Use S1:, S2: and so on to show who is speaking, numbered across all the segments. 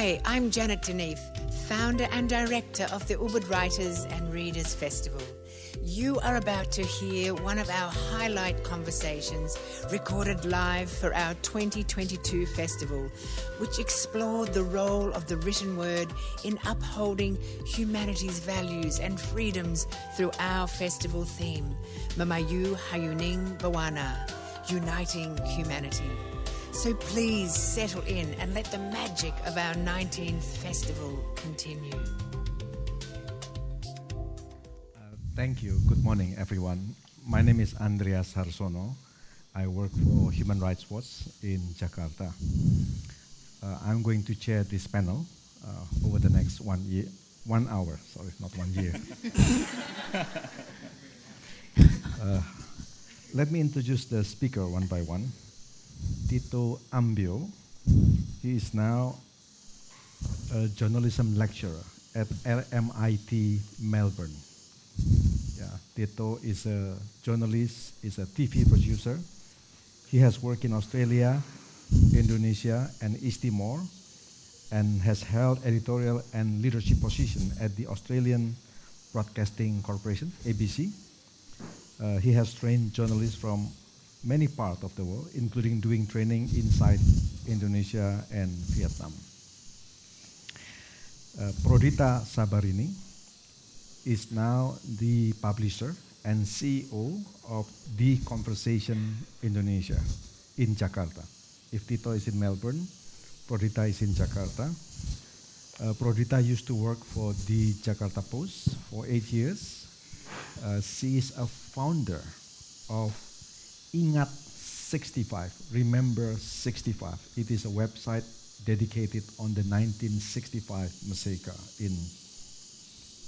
S1: Hi, I'm Janet DeNeefe, founder and director of the Ubud Writers and Readers Festival. You are about to hear one of our highlight conversations recorded live for our 2022 festival, which explored the role of the written word in upholding humanity's values and freedoms through our festival theme, Mamayu Hayuning Bawana, Uniting Humanity. So please settle in and let the magic of our 19th festival continue.
S2: Thank you. Good morning, everyone. My name is Andreas Harsono. I work for Human Rights Watch in Jakarta. Uh, I'm going to chair this panel uh, over the next one year, one hour. Sorry, not one year. uh, let me introduce the speaker one by one. Tito Ambyo. He is now a journalism lecturer at RMIT Melbourne. Yeah, Tito is a journalist, is a TV producer. He has worked in Australia, Indonesia, and East Timor, and has held editorial and leadership position at the Australian Broadcasting Corporation (ABC). Uh, he has trained journalists from many parts of the world, including doing training inside Indonesia and Vietnam. Uh, Prodita Sabarini is now the publisher and CEO of The Conversation Indonesia in Jakarta. If Tito is in Melbourne, Prodita is in Jakarta. Uh, Prodita used to work for the Jakarta Post for eight years. Uh, she is a founder of Ingat 65, Remember 65. It is a website dedicated on the 1965 massacre in,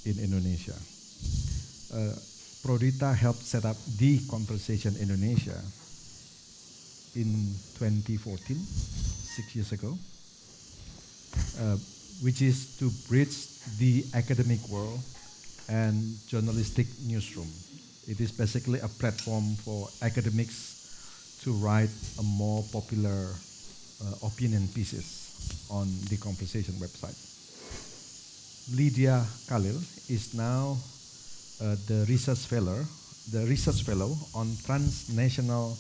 S2: in Indonesia. Uh, Prodita helped set up the Conversation Indonesia in 2014, six years ago, uh, which is to bridge the academic world and journalistic newsroom. It is basically a platform for academics to write a more popular uh, opinion pieces on the conversation website. Lydia Khalil is now uh, the research fellow, the research fellow on transnational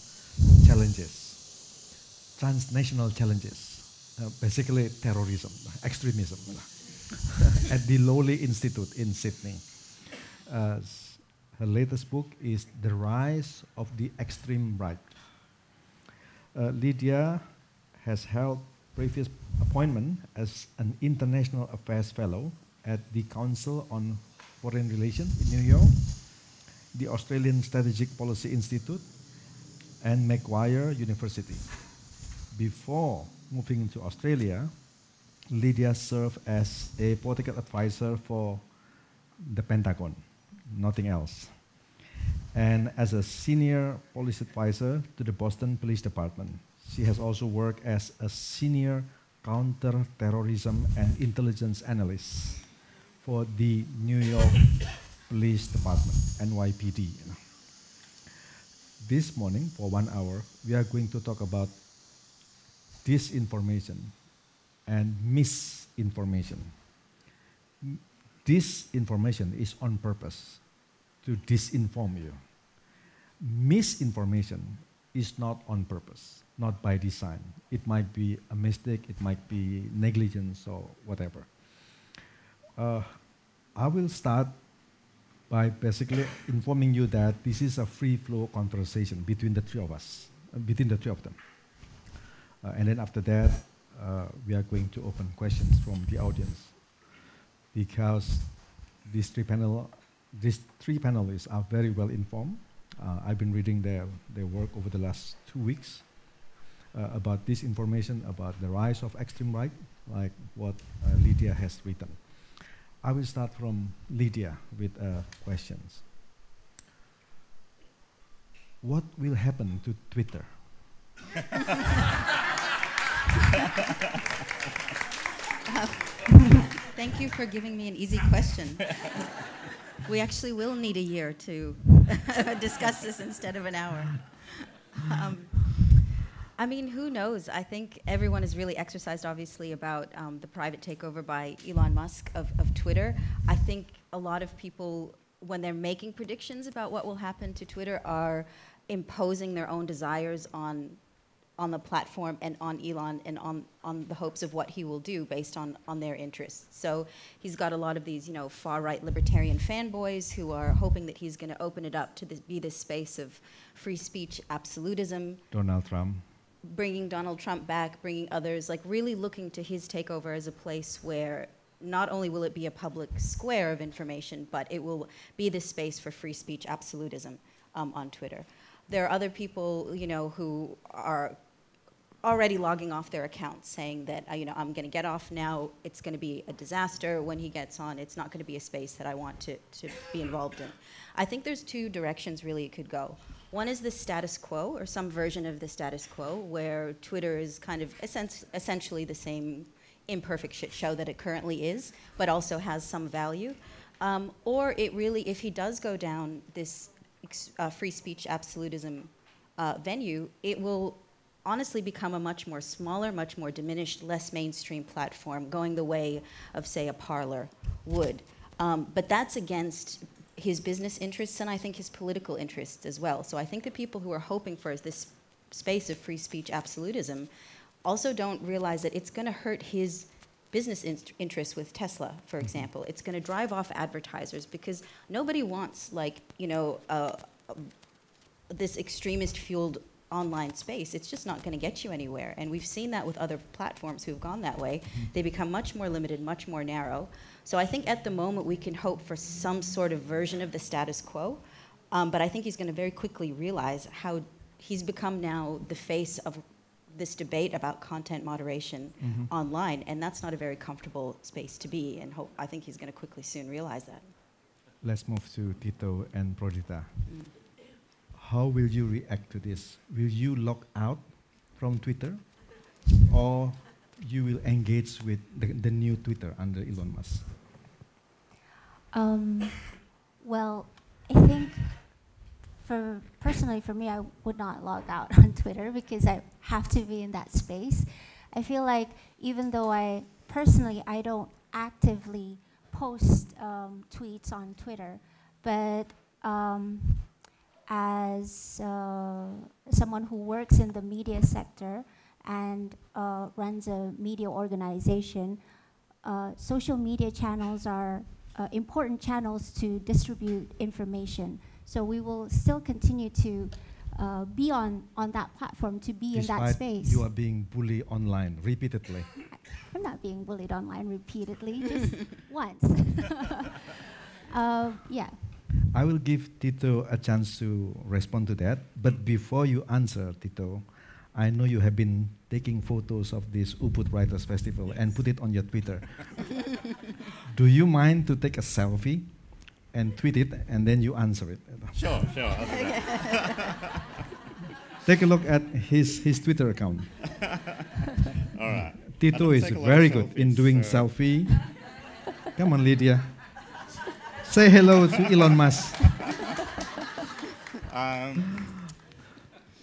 S2: challenges. Transnational challenges, uh, basically terrorism, extremism, at the Lowy Institute in Sydney. Uh, her latest book is The Rise of the Extreme Right. Uh, Lydia has held previous appointment as an international affairs fellow at the Council on Foreign Relations in New York, the Australian Strategic Policy Institute, and Macquarie University. Before moving to Australia, Lydia served as a political advisor for the Pentagon, nothing else, and as a senior police advisor to the Boston Police Department. She has also worked as a senior counterterrorism and intelligence analyst for the New York Police Department, NYPD. This morning, for one hour, we are going to talk about disinformation and misinformation. Disinformation is on purpose to disinform you. Misinformation is not on purpose, not by design. It might be a mistake, it might be negligence or whatever. Uh, I will start by basically informing you that this is a free flow conversation between the three of us, uh, between the three of them. Uh, and then after that, uh, we are going to open questions from the audience because these three panel, these three panelists are very well informed. Uh, I've been reading their, their work over the last two weeks uh, about this information about the rise of extreme right, like what uh, Lydia has written. I will start from Lydia with uh, questions. What will happen to Twitter?
S3: Thank you for giving me an easy question. we actually will need a year to discuss this instead of an hour. Um, I mean, who knows? I think everyone is really exercised, obviously, about um, the private takeover by Elon Musk of, of Twitter. I think a lot of people, when they're making predictions about what will happen to Twitter, are imposing their own desires on on the platform and on Elon and on, on the hopes of what he will do based on, on their interests. So he's got a lot of these, you know, far-right libertarian fanboys who are hoping that he's going to open it up to this, be this space of free speech absolutism.
S2: Donald Trump.
S3: Bringing Donald Trump back, bringing others, like really looking to his takeover as a place where not only will it be a public square of information, but it will be the space for free speech absolutism um, on Twitter. There are other people, you know, who are already logging off their accounts, saying that, uh, you know, I'm going to get off now. It's going to be a disaster when he gets on. It's not going to be a space that I want to, to be involved in. I think there's two directions really it could go. One is the status quo, or some version of the status quo, where Twitter is kind of essentially the same imperfect shit show that it currently is, but also has some value. Um, or it really, if he does go down this uh, free speech absolutism uh, venue, it will honestly become a much more smaller, much more diminished, less mainstream platform, going the way of, say, a Parler would. Um, but that's against his business interests and I think his political interests as well. So I think the people who are hoping for this space of free speech absolutism also don't realize that it's going to hurt his business in- interests with Tesla, for mm-hmm. example. It's going to drive off advertisers because nobody wants, like, you know, uh, this extremist fueled online space, it's just not going to get you anywhere. And we've seen that with other platforms who've gone that way. Mm-hmm. They become much more limited, much more narrow. So I think at the moment we can hope for some sort of version of the status quo. Um, but I think he's going to very quickly realize how he's become now the face of this debate about content moderation mm-hmm. online, and that's not a very comfortable space to be. And hope, I think he's going to quickly soon realize that.
S2: Let's move to Tito and Prodita. Mm how will you react to this? Will you log out from Twitter, or you will engage with the, the new Twitter under Elon Musk?
S4: Um, well, I think for personally for me, I would not log out on Twitter because I have to be in that space. I feel like even though I personally I don't actively post um, tweets on Twitter, but um, as uh, someone who works in the media sector and uh, runs a media organization, uh, social media channels are uh, important channels to distribute information. So we will still continue to uh, be on, on that platform, to be
S2: Despite
S4: in that space.
S2: You are being bullied online repeatedly.
S4: I'm not being bullied online repeatedly, just once. Uh, yeah.
S2: I will give Tito a chance to respond to that. But before you answer, Tito, I know you have been taking photos of this Ubud Writers Festival yes. and put it on your Twitter. Do you mind to take a selfie and tweet it and then you answer it?
S5: Sure, sure.
S2: take a look at his, his Twitter account.
S5: All right.
S2: Tito is very good selfies, in doing so. selfie. Come on, Lydia. Say hello to Elon Musk.
S5: Um,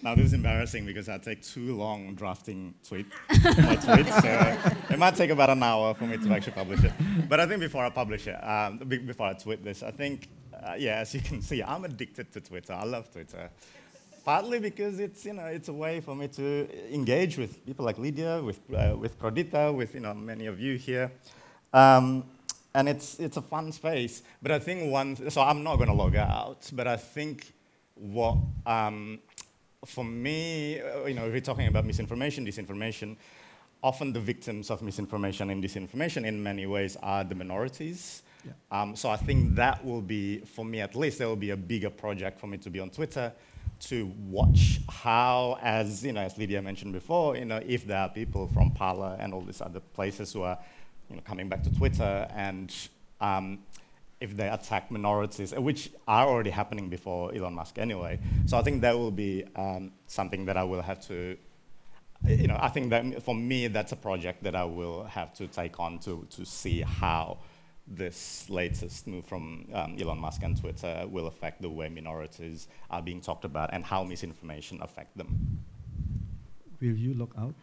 S5: now this is embarrassing because I take too long drafting tweet my tweet, so it might take about an hour for me to actually publish it. But I think before I publish it, um, before I tweet this, I think, uh, yeah, as you can see, I'm addicted to Twitter. I love Twitter. Partly because it's you know it's a way for me to engage with people like Lydia, with uh, with Prodita, with you know many of you here. Um, and it's, it's a fun space. But I think one, so I'm not going to log out, but I think what, um, for me, uh, you know, if we're talking about misinformation, disinformation, often the victims of misinformation and disinformation in many ways are the minorities. Yeah. Um, so I think that will be, for me at least, there will be a bigger project for me to be on Twitter to watch how, as you know, as Lydia mentioned before, you know, if there are people from Parler and all these other places who are you know, coming back to Twitter and um, if they attack minorities, which are already happening before Elon Musk anyway. So I think that will be um, something that I will have to, you know, I think that for me, that's a project that I will have to take on to, to see how this latest move from um, Elon Musk and Twitter will affect the way minorities are being talked about and how misinformation affect them.
S2: Will you log out?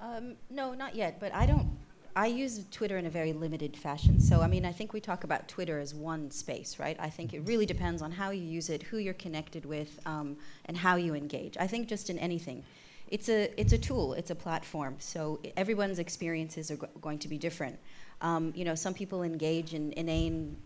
S3: Um, no, not yet, but I don't. I use Twitter in a very limited fashion. So, I mean, I think we talk about Twitter as one space, right? I think it really depends on how you use it, who you're connected with, um, and how you engage. I think just in anything, it's a it's a tool, it's a platform. So everyone's experiences are go- going to be different. Um, you know, some people engage in inane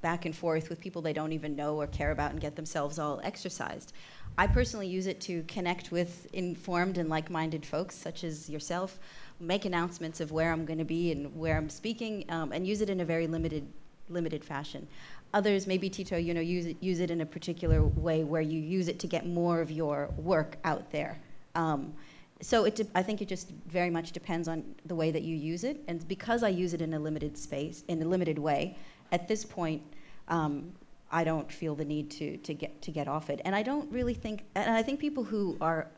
S3: back and forth with people they don't even know or care about and get themselves all exercised. I personally use it to connect with informed and like minded folks, such as yourself, make announcements of where I'm going to be and where I'm speaking, um, and use it in a very limited, limited fashion. Others, maybe Tito, you know, use it, use it in a particular way where you use it to get more of your work out there. Um, so it de- I think it just very much depends on the way that you use it, and because I use it in a limited space, in a limited way, at this point, um, I don't feel the need to, to get to get off it. And I don't really think, and I think people who are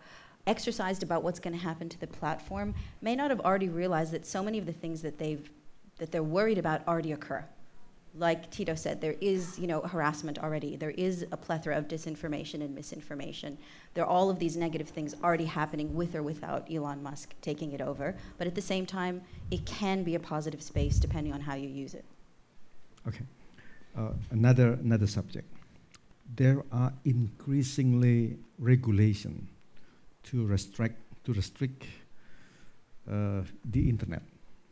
S3: exercised about what's going to happen to the platform may not have already realized that so many of the things that they've that they're worried about already occur. Like Tito said, there is you know harassment already. There is a plethora of disinformation and misinformation. There are all of these negative things already happening with or without Elon Musk taking it over. But at the same time, it can be a positive space depending on how you use it.
S2: Okay. Uh, another another subject. There are increasingly regulation to restrict to restrict uh, the internet.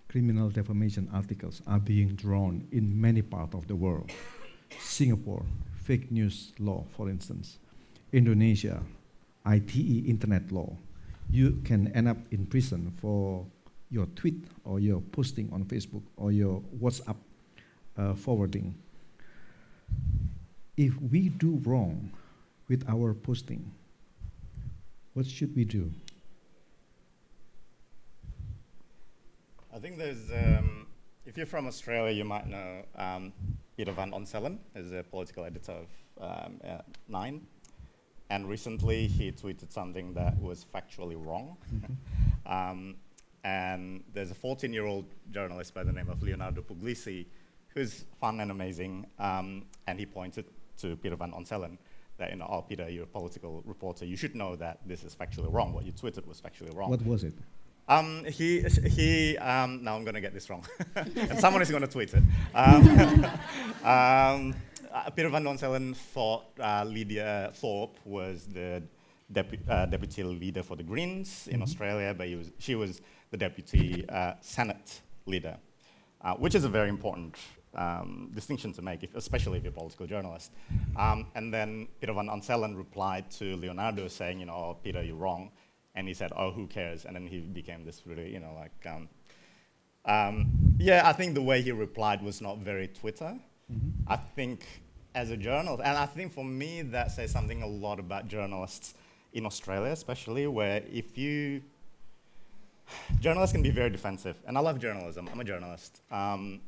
S2: Criminal defamation articles are being drawn in many parts of the world. Singapore, fake news law, for instance. Indonesia, ITE internet law. You can end up in prison for your tweet or your posting on Facebook or your WhatsApp uh, forwarding. If we do wrong with our posting, what should we do?
S5: I think there's, um, if you're from Australia, you might know um, Peter Van Onselen is a political editor of um, uh, Nine. And recently he tweeted something that was factually wrong. um, and there's a 14 year old journalist by the name of Leonardo Puglisi who's fun and amazing. Um, and he pointed to Peter Van Onselen that, you know, oh, Peter, you're a political reporter. You should know that this is factually wrong. What you tweeted was factually wrong.
S2: What was it?
S5: Um, he, he um, now I'm going to get this wrong. and someone is going to tweet it. Um, um, uh, Peter Van Onselen thought uh, Lydia Thorpe was the depu- uh, deputy leader for the Greens in
S2: Mhm.
S5: Australia, but he was, she was the deputy uh, Senate leader, uh, which is a very important um, distinction to make, if, especially if you're a political journalist. Um, and then Peter Van Onselen replied to Leonardo saying, you know, oh, Peter, you're wrong. And he said, oh, who cares? And then he became this really, you know, like, um, um, yeah, I think the way he replied was not very Twitter.
S2: Mhm.
S5: I think as a journalist, and I think for me that says something a lot about journalists in Australia, especially, where if you journalists can be very defensive, and I love journalism. I'm a journalist, um,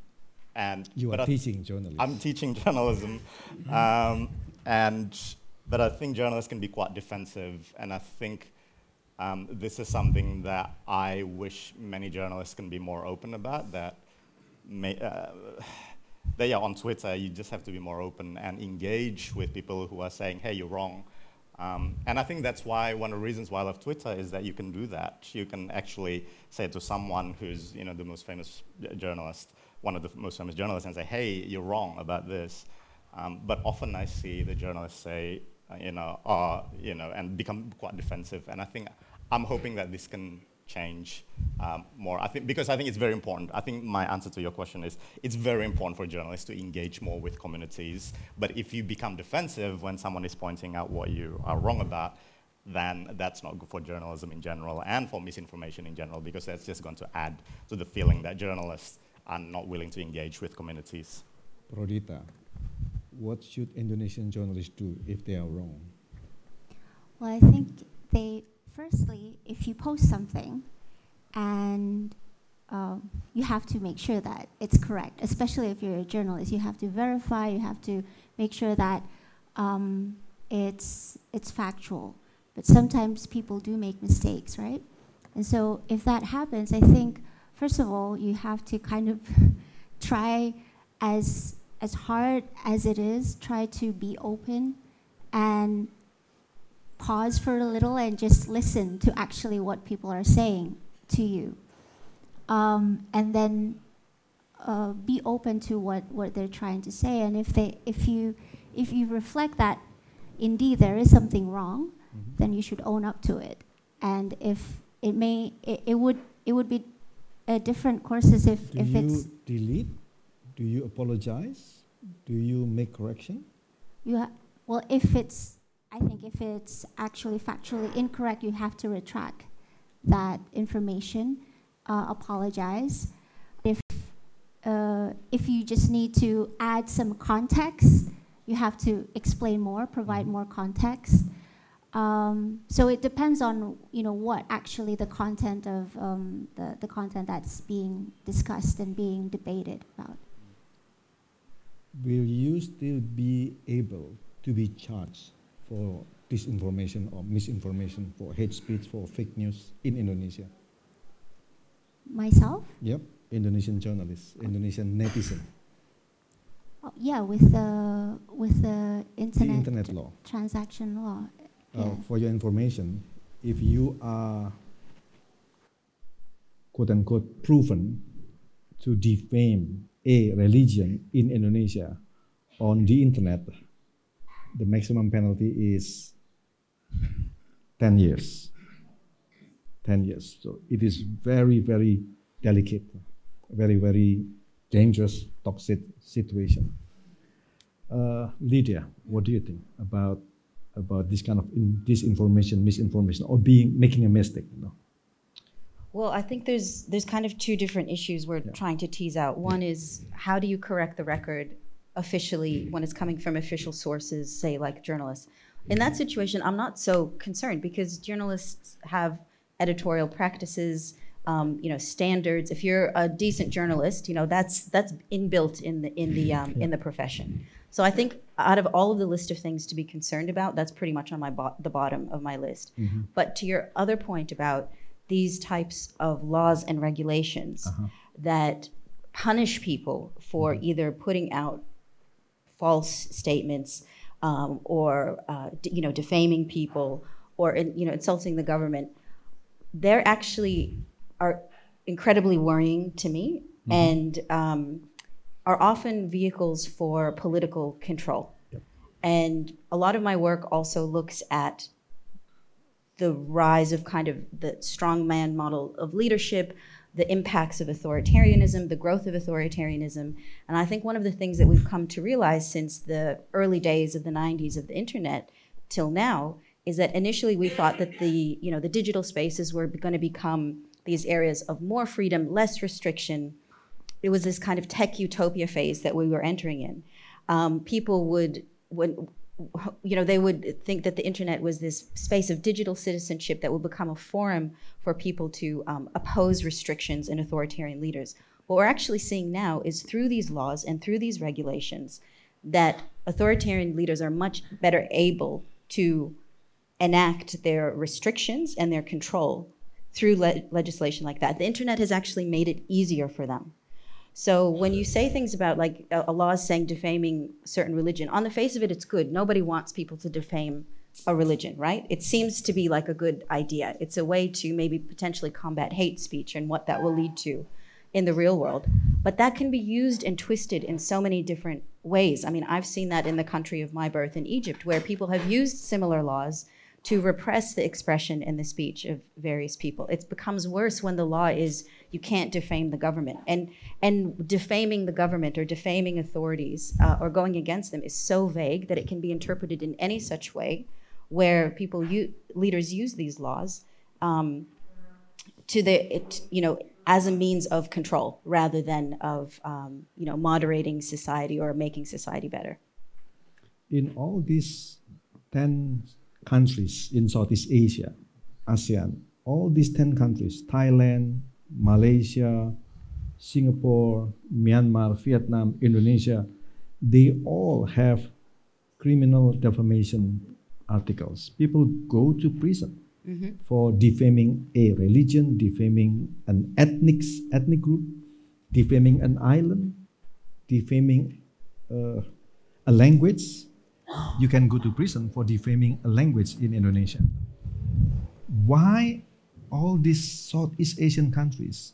S5: and
S2: You are teaching journalism.
S5: I'm teaching journalism, um, and but I think journalists can be quite defensive, and I think um, this is something that I wish many journalists can be more open about. That, may, uh, that yeah, on Twitter you just have to be more open and engage with people who are saying, "Hey, you're wrong." Um, and I think that's why one of the reasons why I love Twitter is that you can do that. You can actually say to someone who's you know the most famous journalist, one of the most famous journalists, and say, "Hey, you're wrong about this." Um, but often I see the journalists say, uh, you know, uh, you know, and become quite defensive. And I think I'm hoping that this can change um, more. I think because I think it's very important. I think my answer to your question is it's very important for journalists to engage more with communities. But if you become defensive when someone is pointing out what you are wrong about, then that's not good for journalism in general and for misinformation in general because that's just going to add to the feeling that journalists are not willing to engage with communities.
S2: Prodita, what should Indonesian journalists do if they are wrong?
S4: Well, I think they, firstly, if you post something and um, you have to make sure that it's correct, especially if you're a journalist, you have to verify, you have to make sure that um, it's, it's factual. But sometimes people do make mistakes, right? And so if that happens, I think, first of all, you have to kind of try as, as hard as it is, try to be open and pause for a little and just listen to actually what people are saying to you. Um, and then uh, be open to what, what they're trying to say. And if, they, if, you, if you reflect that indeed there is something wrong,
S2: Mhm.
S4: then you should own up to it. And if it may, it, it would, it would be a different courses if,
S2: Do
S4: if
S2: you
S4: it's,
S2: delete? Do you apologize? Do you make correction?
S4: you ha- well, if it's, I think if it's actually factually incorrect, you have to retract that information, uh, apologize. If, uh, if you just need to add some context, you have to explain more, provide more context. Um, so it depends on you know what actually the content of um, the, the content that's being discussed and being debated about.
S2: Will you still be able to be charged for disinformation or misinformation, for hate speech, for fake news in Indonesia?
S4: Myself,
S2: Yep, Indonesian journalists, Indonesian netizen,
S4: oh, yeah, with the with the internet,
S2: the
S4: internet,
S2: internet law.
S4: transaction law.
S2: Uh,
S4: Yeah.
S2: for your information, if you are quote unquote proven to defame a religion in Indonesia on the internet, the maximum penalty is 10 years. 10 years. So it is very, very delicate, very, very dangerous, toxic situation. Uh, Lydia, what do you think about about this kind of in, disinformation, misinformation, or being making a mistake? You know?
S3: Well, I think there's there's kind of two different issues we're
S2: Yeah.
S3: trying to tease out. One is how do you correct the record officially when it's coming from official sources, say like journalists. In that situation, I'm not so concerned because journalists have editorial practices, um, you know, standards. If you're a decent journalist, you know that's that's inbuilt in the in the um, in the profession. So I think out of all of the list of things to be concerned about, that's pretty much on my bo- the bottom of my list. But to your other point about these types of laws and regulations that punish people for either putting out false statements um, or uh, d- you know defaming people or you know insulting the government they're actually are incredibly worrying to me and um, are often vehicles for political control and a lot of my work also looks at the rise of kind of the strongman model of leadership, the impacts of authoritarianism, the growth of authoritarianism. And I think one of the things that we've come to realize since the early days of the 90s of the internet till now is that initially we thought that the, you know, the digital spaces were going to become these areas of more freedom, less restriction. It was this kind of tech utopia phase that we were entering in. Um, people would, when, you know, they would think that the internet was this space of digital citizenship that would become a forum for people to um, oppose restrictions and authoritarian leaders. What we're actually seeing now is through these laws and through these regulations that authoritarian leaders are much better able to enact their restrictions and their control through le- legislation like that. The internet has actually made it easier for them. So when you say things about like a, a law is saying defaming certain religion, on the face of it, it's good. Nobody wants people to defame a religion, right? It seems to be like a good idea. It's a way to maybe potentially combat hate speech and what that will lead to in the real world. But that can be used and twisted in so many different ways. I mean, I've seen that in the country of my birth in Egypt, where people have used similar laws to repress the expression and the speech of various people. It becomes worse when the law is you can't defame the government, and and defaming the government or defaming authorities uh, or going against them is so vague that it can be interpreted in any such way, where people u- leaders use these laws um, to the it, you know as a means of control rather than of um, you know moderating society or making society better.
S2: In all these 10 countries in Southeast Asia, ASEAN, all these 10 countries, Thailand, Malaysia, Singapore, Myanmar, Vietnam, Indonesia, they all have criminal defamation articles. People go to prison for defaming a religion, defaming an ethnic ethnic group, defaming an island, defaming uh, a language, you can go to prison for defaming a language in Indonesia. Why all these Southeast Asian countries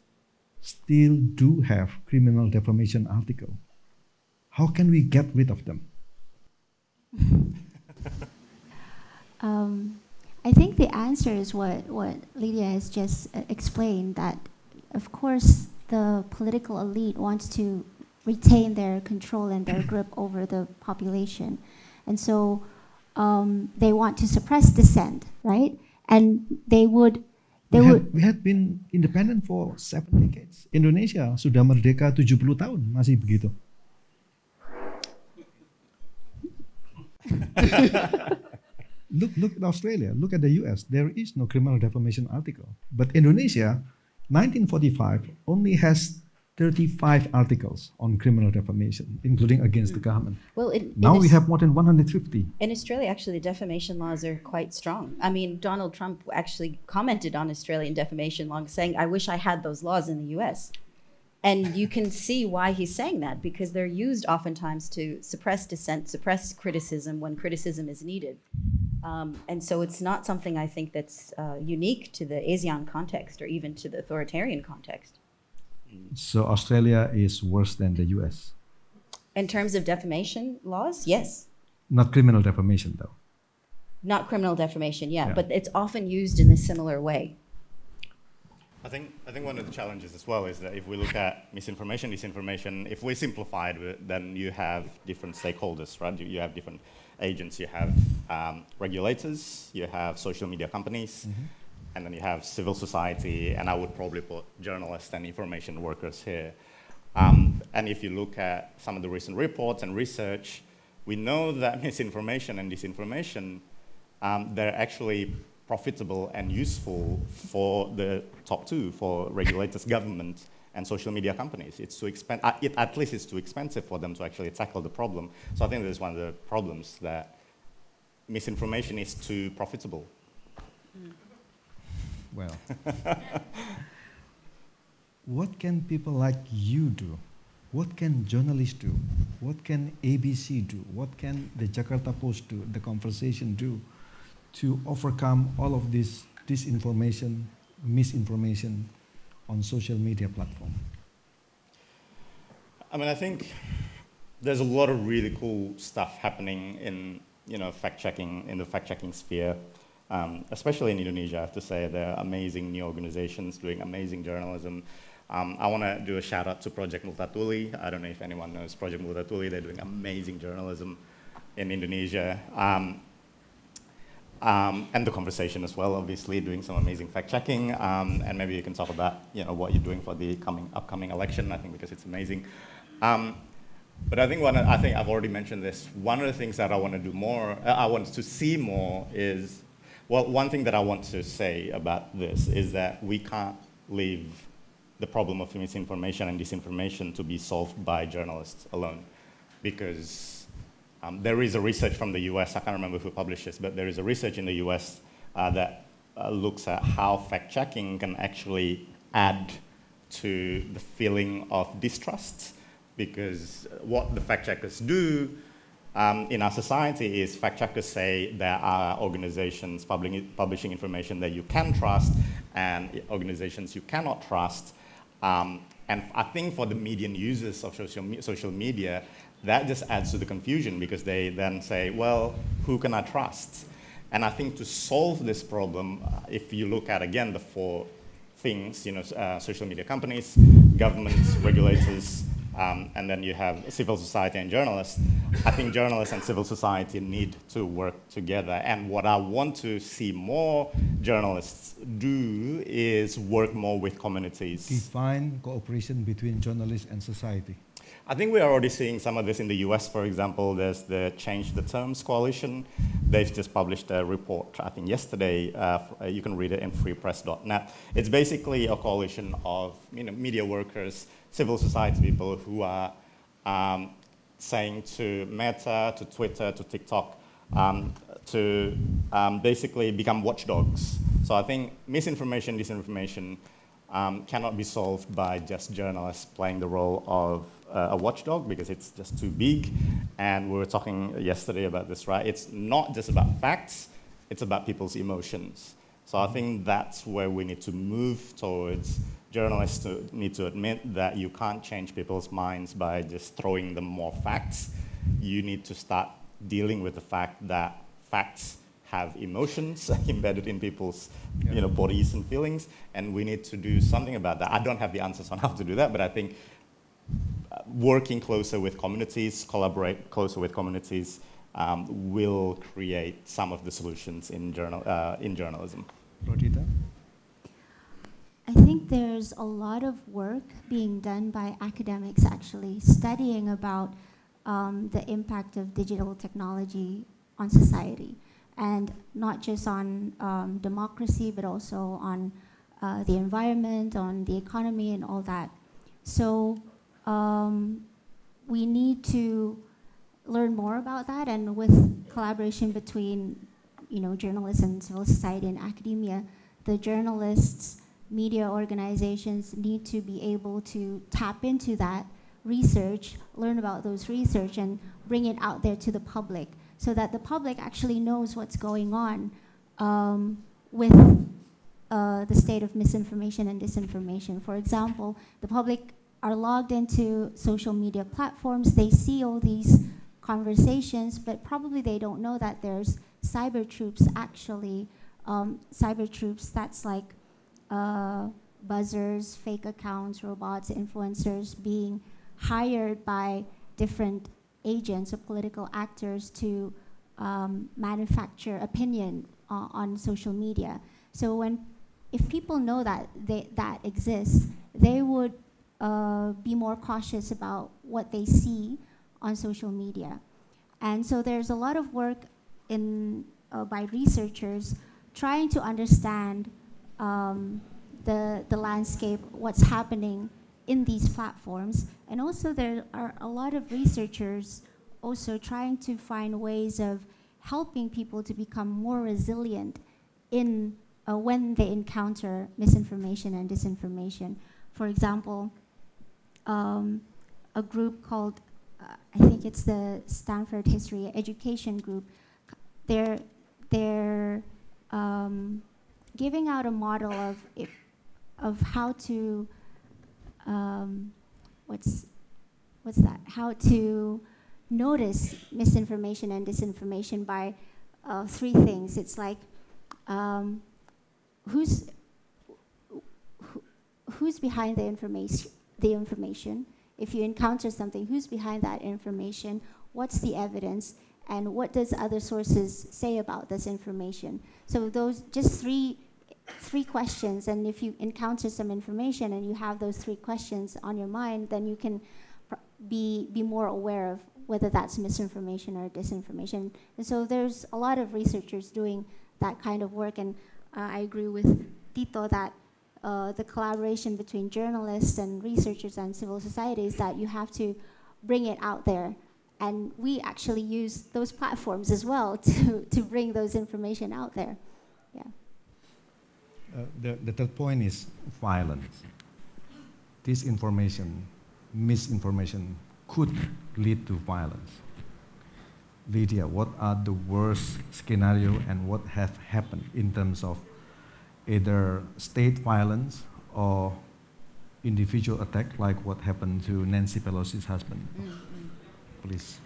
S2: still do have criminal defamation article? How can we get rid of them?
S4: Um, I think the answer is what, what Lydia has just uh, explained that, of course, the political elite wants to retain their control and their grip over the population. And so um, they want to suppress dissent, right? And they would, they
S2: we,
S4: would,
S2: had, we had been independent for seven decades. Indonesia sudah merdeka 70 tahun, masih begitu. look, look at Australia, look at the US. There is no criminal defamation article. But Indonesia, 1945, only has 35 articles on criminal defamation, including against the government.
S3: Well, in,
S2: Now
S3: in
S2: we have more than 150.
S3: In Australia, actually, the defamation laws are quite strong. I mean, Donald Trump actually commented on Australian defamation laws, saying, I wish I had those laws in the US. And you can see why he's saying that, because they're used oftentimes to suppress dissent, suppress criticism when criticism is needed. Um, and so it's not something I think that's uh, unique to the ASEAN context or even to the authoritarian context.
S2: So Australia is worse than the US.
S3: In terms of defamation laws, yes.
S2: Not criminal defamation, though.
S3: Not criminal defamation, yeah,
S2: Yeah.
S3: but it's often used in a similar way.
S5: I think, I think one of the challenges as well is that if we look at misinformation, disinformation, if we simplify it, then you have different stakeholders, right? You, you have different agents. You have um, regulators, you have social media companies, and then you have civil society, and I would probably put journalists and information workers here. Um, and if you look at some of the recent reports and research, we know that misinformation and disinformation, um, they're actually profitable and useful for the top two, for regulators, government, and social media companies. It's too expen- uh, it, at least it's too expensive for them to actually tackle the problem. So I think that's one of the problems that misinformation is too profitable.
S2: Well, what can people like you do? What can journalists do? What can ABC do? What can the Jakarta Post do? The conversation do to overcome all of this disinformation, misinformation on social media platform?
S5: I mean, I think there's a lot of really cool stuff happening in, you know, fact checking in the fact checking sphere, um, especially in Indonesia. I have to say there are amazing new organizations doing amazing journalism. Um, I want to do a shout out to Project Multatuli. I don't know if anyone knows Project Multatuli. They're doing amazing journalism in Indonesia. Um, um, and the conversation as well, obviously, doing some amazing fact checking. Um, and maybe you can talk about you know, what you're doing for the coming, upcoming election, I think, because it's amazing. Um, but I think one, I think I've already mentioned this. One of the things that I want to do more, uh, I want to see more is, well, one thing that I want to say about this is that we can't leave the problem of misinformation and disinformation to be solved by journalists alone, because um, there is a research from the US, I can't remember who published this, but there is a research in the US uh, that uh, looks at how fact checking can actually add to the feeling of distrust. Because what the fact checkers do um, in our society is fact checkers say there are organizations publishing, information that you can trust and organizations you cannot trust. Um, and I think for the median users of social, me- social media, that just adds to the confusion because they then say, well, who can I trust? And I think to solve this problem, uh, if you look at again the four things, you know, uh, social media companies, governments, regulators, um, and then you have civil society and journalists. I think journalists and civil society need to work together. And what I want to see more journalists do is work more with communities.
S2: Define cooperation between journalists and society.
S5: I think we're already seeing some of this in the US, for example. There's the Change the Terms Coalition. They've just published a report, I think yesterday. Uh, uh, you can read it in freepress.net. It's basically a coalition of you know, media workers, civil society people who are um, saying to Meta, to Twitter, to TikTok, um, to um, basically become watchdogs. So I think misinformation, disinformation, um, cannot be solved by just journalists playing the role of uh, a watchdog because it's just too big. And we were talking yesterday about this, right? It's not just about facts, it's about people's emotions. So I think that's where we need to move towards. Journalists to, need to admit that you can't change people's minds by just throwing them more facts. You need to start dealing with the fact that facts have emotions embedded in people's yeah. you know, bodies and feelings, and we need to do something about that. I don't have the answers on how to do that, but I think uh, working closer with communities, collaborate closer with communities, um, will create some of the solutions in, journal, uh, in journalism.
S2: Prodita?
S4: I think there's a lot of work being done by academics actually studying about um, the impact of digital technology on society and not just on um, democracy, but also on uh, the environment, on the economy, and all that. So um, we need to learn more about that, and with collaboration between, you know, journalists and civil society and academia, the journalists, media organizations need to be able to tap into that research, learn about those research, and bring it out there to the public so that the public actually knows what's going on um, with uh, the state of misinformation and disinformation. For example, the public are logged into social media platforms, they see all these conversations, but probably they don't know that there's cyber troops actually, um, cyber troops that's like uh, buzzers, fake accounts, robots, influencers being hired by different agents or political actors to um, manufacture opinion on social media. So when, if people know that they, that exists, they would uh, be more cautious about what they see on social media. And so there's a lot of work in, uh, by researchers trying to understand um, the, the landscape, what's happening in these platforms. And also there are a lot of researchers also trying to find ways of helping people to become more resilient in uh, when they encounter misinformation and disinformation. For example, um, a group called, uh, I think it's the Stanford History Education Group, they're, they're um, giving out a model of, of how to um, what's what's that? How to notice misinformation and disinformation by uh, three things. It's like um, who's who, who's behind the information. The information. If you encounter something, who's behind that information? What's the evidence? And what does other sources say about this information? So those just three three questions, and if you encounter some information and you have those three questions on your mind, then you can be, be more aware of whether that's misinformation or disinformation. And so there's a lot of researchers doing that kind of work, and uh, I agree with Tito that uh, the collaboration between journalists and researchers and civil society is that you have to bring it out there. And we actually use those platforms as well to, to bring those information out there. Yeah.
S2: Uh, the, the third point is violence. Disinformation, misinformation could lead to violence. Lydia, what are the worst scenario and what have happened in terms of either state violence or individual attack like what happened to Nancy Pelosi's husband? Mm-hmm. Please.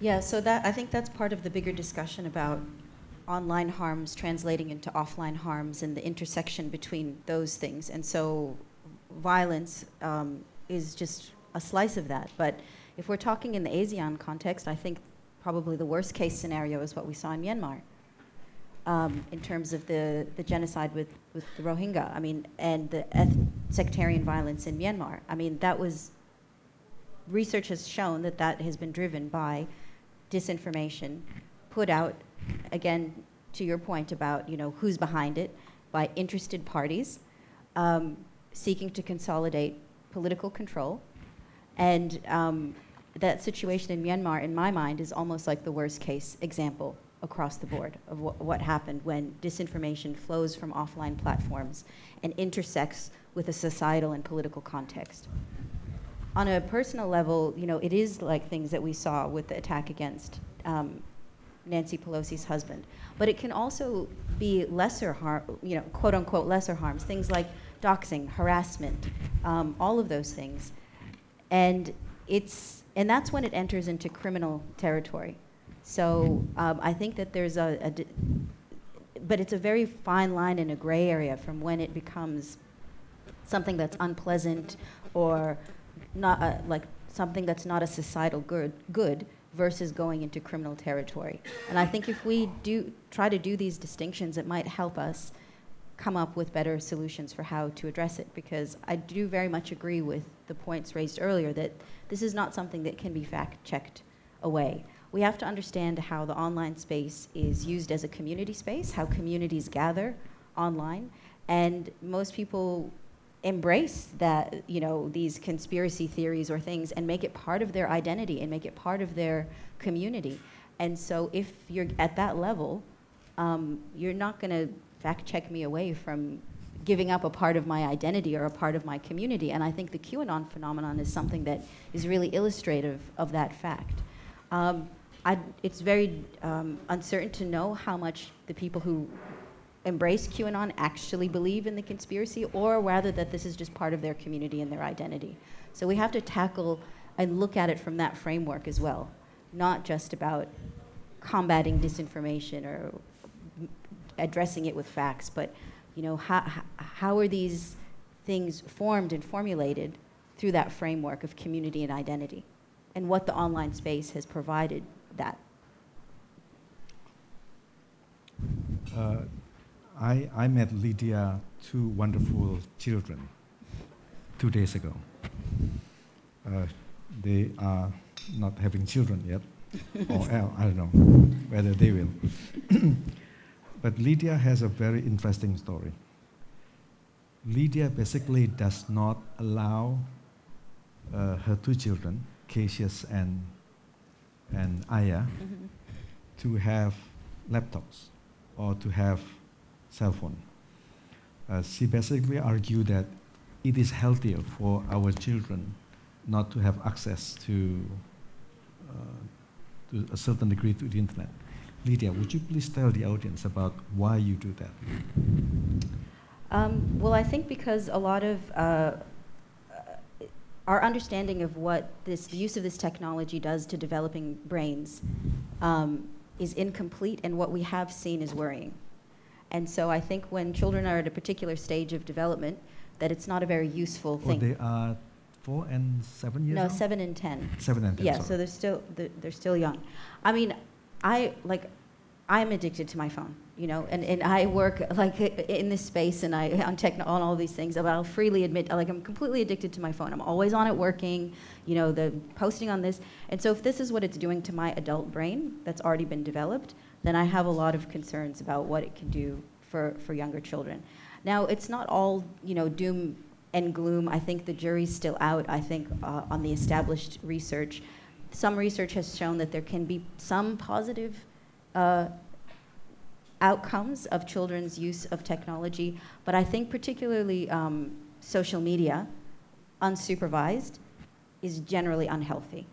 S3: Yeah, so that I think that's part of the bigger discussion about online harms translating into offline harms and the intersection between those things. And so violence um, is just a slice of that. But if we're talking in the ASEAN context, I think probably the worst case scenario is what we saw in Myanmar. Um, in terms of the, the genocide with, with the Rohingya, I mean, and the sectarian violence in Myanmar. I mean, that was, research has shown that that has been driven by disinformation put out again, to your point about you know who's behind it, by interested parties um, seeking to consolidate political control, and um, that situation in Myanmar, in my mind, is almost like the worst case example across the board of wh- what happened when disinformation flows from offline platforms and intersects with a societal and political context. On a personal level, you know, it is like things that we saw with the attack against um, Nancy Pelosi's husband. But it can also be lesser harm, you know, quote unquote lesser harms, things like doxing, harassment, um, all of those things. And it's, and that's when it enters into criminal territory. So um, I think that there's a, a di- but it's a very fine line in a gray area from when it becomes something that's unpleasant or not uh, like something that's not a societal good, good versus going into criminal territory. And I think if we do try to do these distinctions, it might help us come up with better solutions for how to address it because I do very much agree with the points raised earlier that this is not something that can be fact checked away. We have to understand how the online space is used as a community space, how communities gather online, and most people embrace that you know these conspiracy theories or things and make it part of their identity and make it part of their community. And so if you're at that level um, you're not going to fact check me away from giving up a part of my identity or a part of my community. And i think the qanon phenomenon is something that is really illustrative of that fact. Um, it's very um, uncertain to know how much the people who embrace QAnon actually believe in the conspiracy, or rather that this is just part of their community and their identity. So we have to tackle and look at it from that framework as well, not just about combating disinformation or addressing it with facts, but you know how how are these things formed and formulated through that framework of community and identity, and what the online space has provided that.
S2: Uh, I, I met Lydia, two wonderful children, two days ago. Uh, they are not having children yet, or I don't know whether they will. but Lydia has a very interesting story. Lydia basically does not allow uh, her two children, Cassius and, and Aya, mm-hmm. to have laptops or to have cell phone. Uh, she basically argued that it is healthier for our children not to have access to, uh, to a certain degree to the internet. Lydia, would you please tell the audience about why you do that?
S3: Um, well, I think because a lot of uh, our understanding of what this, the use of this technology does to developing brains um, is incomplete, and what we have seen is worrying. And so I think when children are at a particular stage of development, that it's not a very useful thing.
S2: Well, they are four and seven years
S3: No, seven and ten.
S2: Seven and ten,
S3: Yeah,
S2: sorry.
S3: so they're still, they're, they're still young. I mean, I, like, I'm addicted to my phone, you know, and, and I work like in this space and I on tech on all these things. But I'll freely admit, like I'm completely addicted to my phone. I'm always on it working, you know, the posting on this. And so if this is what it's doing to my adult brain that's already been developed, then I have a lot of concerns about what it can do for, for younger children. Now, it's not all, you know, doom and gloom. I think the jury's still out, I think, uh, on the established research. Some research has shown that there can be some positive uh, outcomes of children's use of technology, but I think particularly um, social media, unsupervised, is generally unhealthy.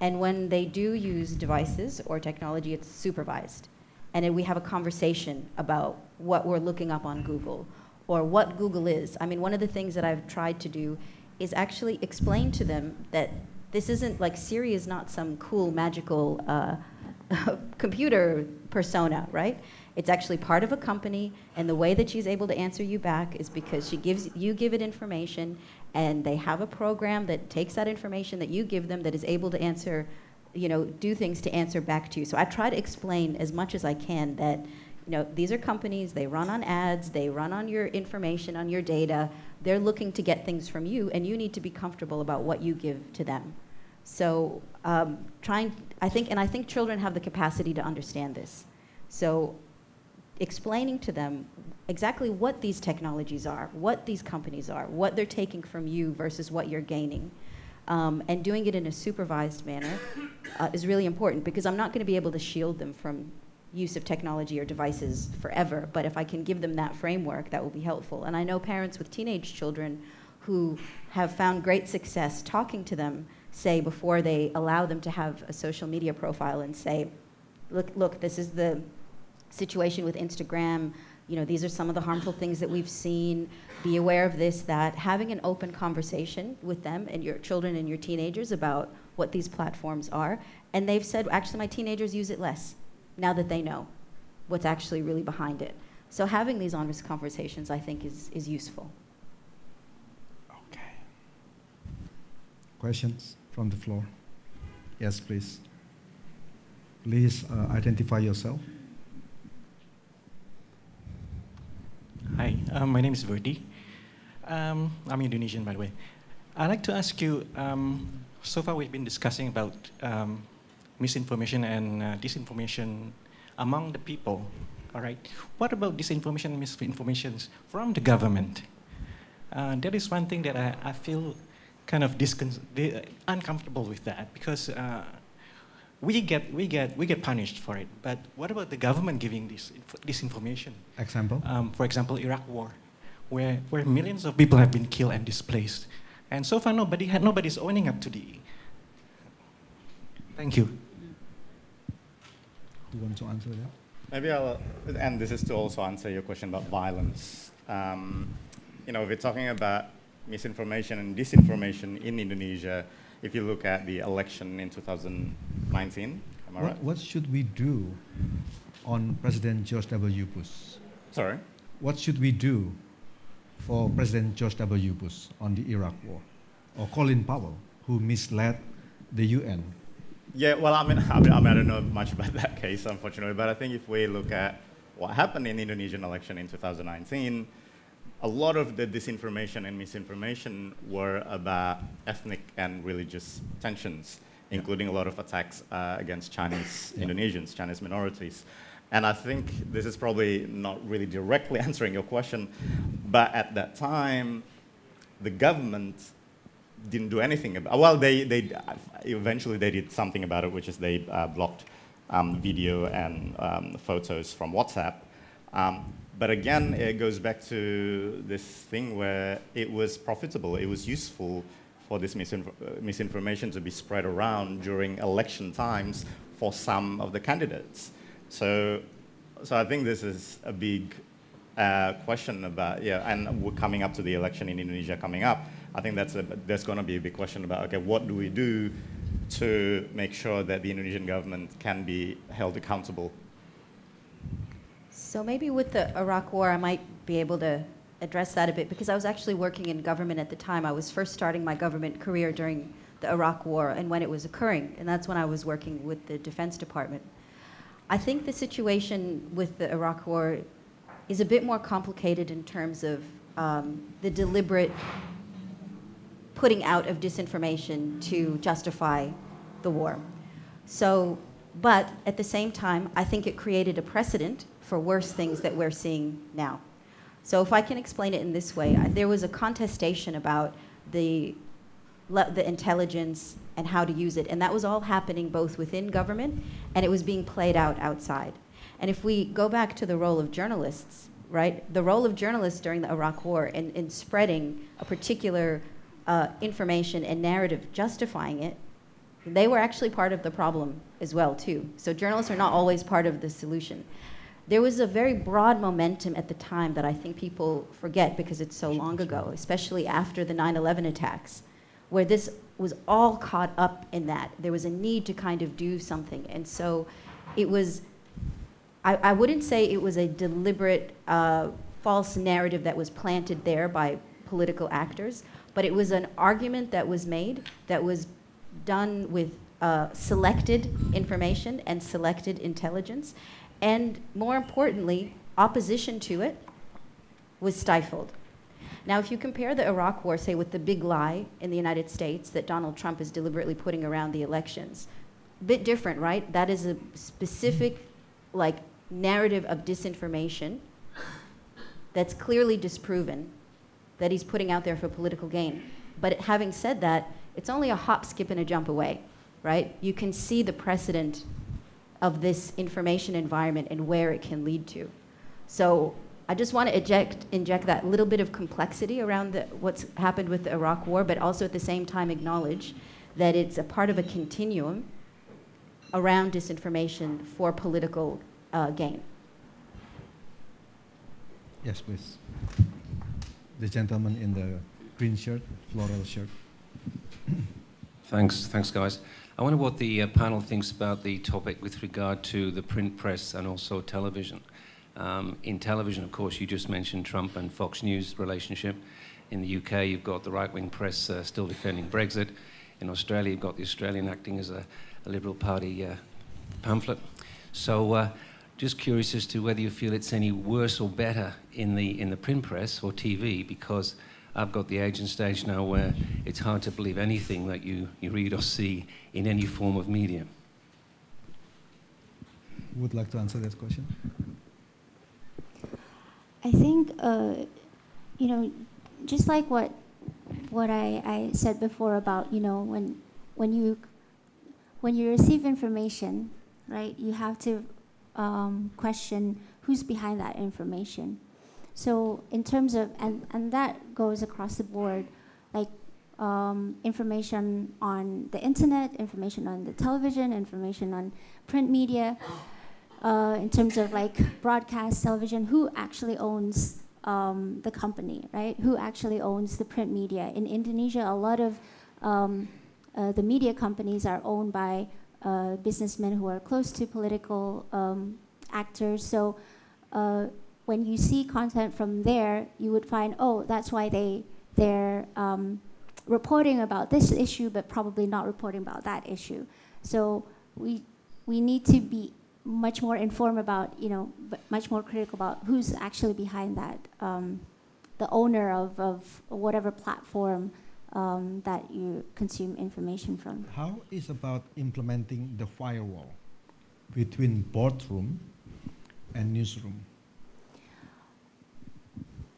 S3: And when they do use devices or technology, it's supervised. And we have a conversation about what we're looking up on Google or what Google is. I mean, one of the things that I've tried to do is actually explain to them that this isn't like Siri is not some cool magical uh, computer persona, right? It's actually part of a company, and the way that she's able to answer you back is because she gives you give it information, and they have a program that takes that information that you give them that is able to answer, you know, do things to answer back to you. So I try to explain as much as I can that, you know, these are companies, they run on ads, they run on your information, on your data. They're looking to get things from you, and you need to be comfortable about what you give to them. So um, trying, I think, and I think children have the capacity to understand this. So explaining to them exactly what these technologies are, what these companies are, what they're taking from you versus what you're gaining. Um, and doing it in a supervised manner uh, is really important because I'm not going to be able to shield them from use of technology or devices forever, but if I can give them that framework, that will be helpful. And I know parents with teenage children who have found great success talking to them, say, before they allow them to have a social media profile and say, look, look, this is the situation with Instagram. You know, these are some of the harmful things that we've seen. Be aware of this, that. Having an open conversation with them and your children and your teenagers about what these platforms are. And they've said, actually, my teenagers use it less now that they know what's actually really behind it. So having these honest conversations, I think, is, is useful.
S5: Okay.
S2: Questions from the floor? Yes, please. Please uh, identify yourself.
S6: Hi, um, my name is Verdi. Um, I'm Indonesian, by the way. I'd like to ask you. Um, so far, we've been discussing about um, misinformation and uh, disinformation among the people. All right. What about disinformation and misinformation from the government? Uh, that is one thing that I, I feel kind of uncomfortable with that because uh, we get we get we get punished for it. But what about the government giving this this information?
S2: Example.
S6: Um, for example, Iraq War, where where millions of people have been killed and displaced, and so far nobody had nobody's owning up to the. Thank you.
S2: Who wants to answer that?
S5: Maybe I'll, and this is to also answer your question about violence. Um, you know, if we're talking about misinformation and disinformation in Indonesia, if you look at the election in 2019. Am I
S2: what,
S5: right?
S2: what should we do on President George W. Bush?
S5: Sorry?
S2: What should we do for President George W. Bush on the Iraq War? Or Colin Powell, who misled the UN?
S5: Yeah, well, I mean, I mean, I, mean, I don't know much about that case, unfortunately, but I think if we look at what happened in the Indonesian election in 2019, a lot of the disinformation and misinformation were about ethnic and religious tensions, including a lot of attacks uh, against Chinese yeah. Indonesians, Chinese minorities. And I think this is probably not really directly answering your question, but at that time, the government didn't do anything about. Well, they they eventually they did something about it, which is they uh, blocked um, video and um, photos from WhatsApp. Um, but again, it goes back to this thing where it was profitable, it was useful for this misinf uh, misinformation to be spread around during election times for some of the candidates. So, so I think this is a big uh, question about, yeah, and we're coming up to the election in Indonesia coming up. I think that's there's going to be a big question about, okay, what do we do to make sure that the Indonesian government can be held accountable
S3: so maybe with the Iraq War, I might be able to address that a bit because I was actually working in government at the time. I was first starting my government career during the Iraq War and when it was occurring, and that's when I was working with the Defense Department. I think the situation with the Iraq War is a bit more complicated in terms of um, the deliberate putting out of disinformation to justify the war. So, but at the same time, I think it created a precedent for worse things that we're seeing now. So if I can explain it in this way, there was a contestation about the, the intelligence and how to use it, and that was all happening both within government and it was being played out outside. And if we go back to the role of journalists, right, the role of journalists during the Iraq War in, in spreading a particular uh, information and narrative justifying it, they were actually part of the problem as well too. So journalists are not always part of the solution there was a very broad momentum at the time that I think people forget because it's so long ago, especially after the 9 11 attacks, where this was all caught up in that. There was a need to kind of do something. And so it was, I, I wouldn't say it was a deliberate uh, false narrative that was planted there by political actors, but it was an argument that was made that was done with uh, selected information and selected intelligence. And more importantly, opposition to it was stifled. Now, if you compare the Iraq War, say, with the big lie in the United States that Donald Trump is deliberately putting around the elections, a bit different, right? That is a specific, like, narrative of disinformation that's clearly disproven that he's putting out there for political gain. But having said that, it's only a hop, skip, and a jump away, right? You can see the precedent of this information environment and where it can lead to. So I just want to inject, inject that little bit of complexity around the, what's happened with the Iraq War, but also at the same time acknowledge that it's a part of a continuum around disinformation for political uh, gain.
S2: Yes, please. The gentleman in the green shirt, floral shirt.
S7: Thanks, thanks, guys. I wonder what the uh, panel thinks about the topic with regard to the print press and also television. Um, in television, of course, you just mentioned Trump and Fox News relationship. In the UK, you've got the right-wing press uh, still defending Brexit. In Australia, you've got the Australian acting as a, a Liberal Party uh, pamphlet. So, uh, just curious as to whether you feel it's any worse or better in the in the print press or TV, because I've got the age and stage now where it's hard to believe anything that you, you read or see in any form of media.
S2: Would like to answer that question?
S4: I think, uh, you know, just like what what I, I said before about, you know, when when you when you receive information, right, you have to um, question who's behind that information. So in terms of, and, and that goes across the board, like um, information on the internet, information on the television, information on print media, uh, in terms of like broadcast television, who actually owns um, the company, right? Who actually owns the print media? In Indonesia, a lot of um, uh, the media companies are owned by uh, businessmen who are close to political um, actors. So uh, when you see content from there, you would find, oh, that's why they they're um, reporting about this issue, but probably not reporting about that issue. So we we need to be much more informed about, you know, much more critical about who's actually behind that, um, the owner of, of whatever platform um, that you consume information from.
S2: How is about implementing the firewall between boardroom and newsroom?